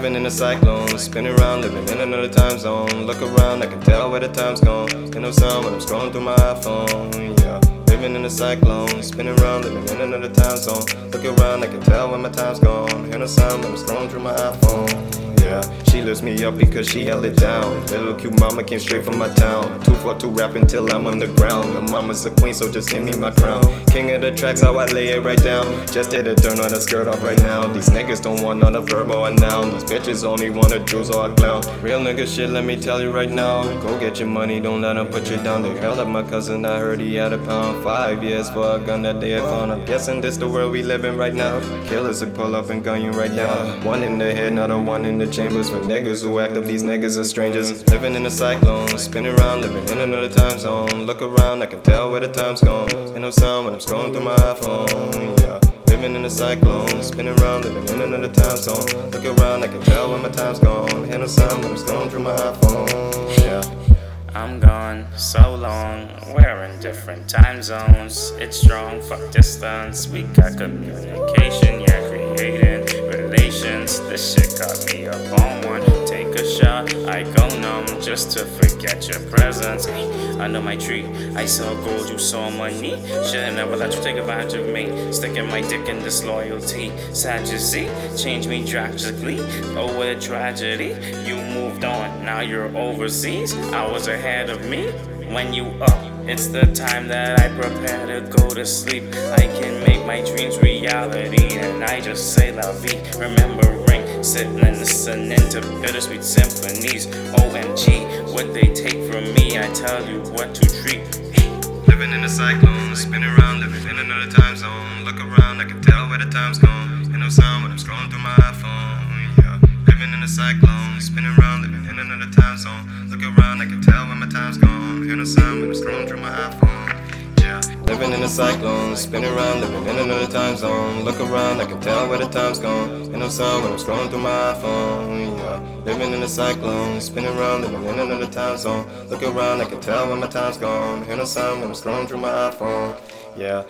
Living in a cyclone, spinning around, living in another time zone. Look around, I can tell where the time's gone. Get no sound when I'm scrolling through my iPhone. Yeah, living in a cyclone, spinning around, living in another time zone. Look around, I can tell when my time's gone. Hear no sound when I'm scrolling through my iPhone. Yeah, she lifts me up because she held it down. Little cute mama came straight from my town. Two for two rapping till I'm on the ground. The mama's a queen, so just give me my crown. King of the tracks, how I lay it right down. Just did a turn on the skirt off right now. These niggas don't want none of verb or a noun. These bitches only want a juice or a clown. Real nigga shit, let me tell you right now. Go get your money, don't let them put you down. They held up my cousin, I heard he had a pound. Five years for a gun that they had found. I'm guessing this the world we live in right now. Killers will pull up and gun you right now. One in the head, not a one in the chambers. Niggas who act up, these niggas are strangers. Living in a cyclone, spinning around, living in another time zone. Look around, I can tell where the time's gone. Ain't no sound when I'm scrolling through my iPhone. Yeah. Living in a cyclone, spinning around, living in another time zone. Look around, I can tell when my time's gone. Ain't no sound when I'm scrolling through my iPhone. Yeah. I'm gone so long, we're in different time zones. It's strong, fuck distance. We got communication, yeah, creating relations. This shit just to forget your presence. Under my tree, I sell gold, you saw money. Should've never let you take advantage of me. Sticking my dick in disloyalty. Sad to see, change me drastically. Oh, what a tragedy. You moved on, now you're overseas. Was ahead of me. When you up, it's the time that I prepare to go to sleep. I can make my dreams reality, and I just say la vie. Remembering, sitting and listening to bittersweet symphonies. OMG, what they take from me, I tell you what to treat. Living in a cyclone, spinning around, living in another time zone. Look around, I can tell where the time's gone. Ain't no sound when I'm scrolling through my iPhone. Yeah, living in a cyclone, spinning around, living in another time zone. Look around, I can tell when my time's gone. Hear no sound when I'm scrolling through my iPhone. Living in a cyclone, spinning around, living in another time zone. Look around, I can tell where the time's gone. No sound when I'm scrolling through my iPhone. Yeah, living in a cyclone, spinning around, living in another time zone. Look around, I can tell when my time's gone. No sound when I'm scrolling through my iPhone. Yeah.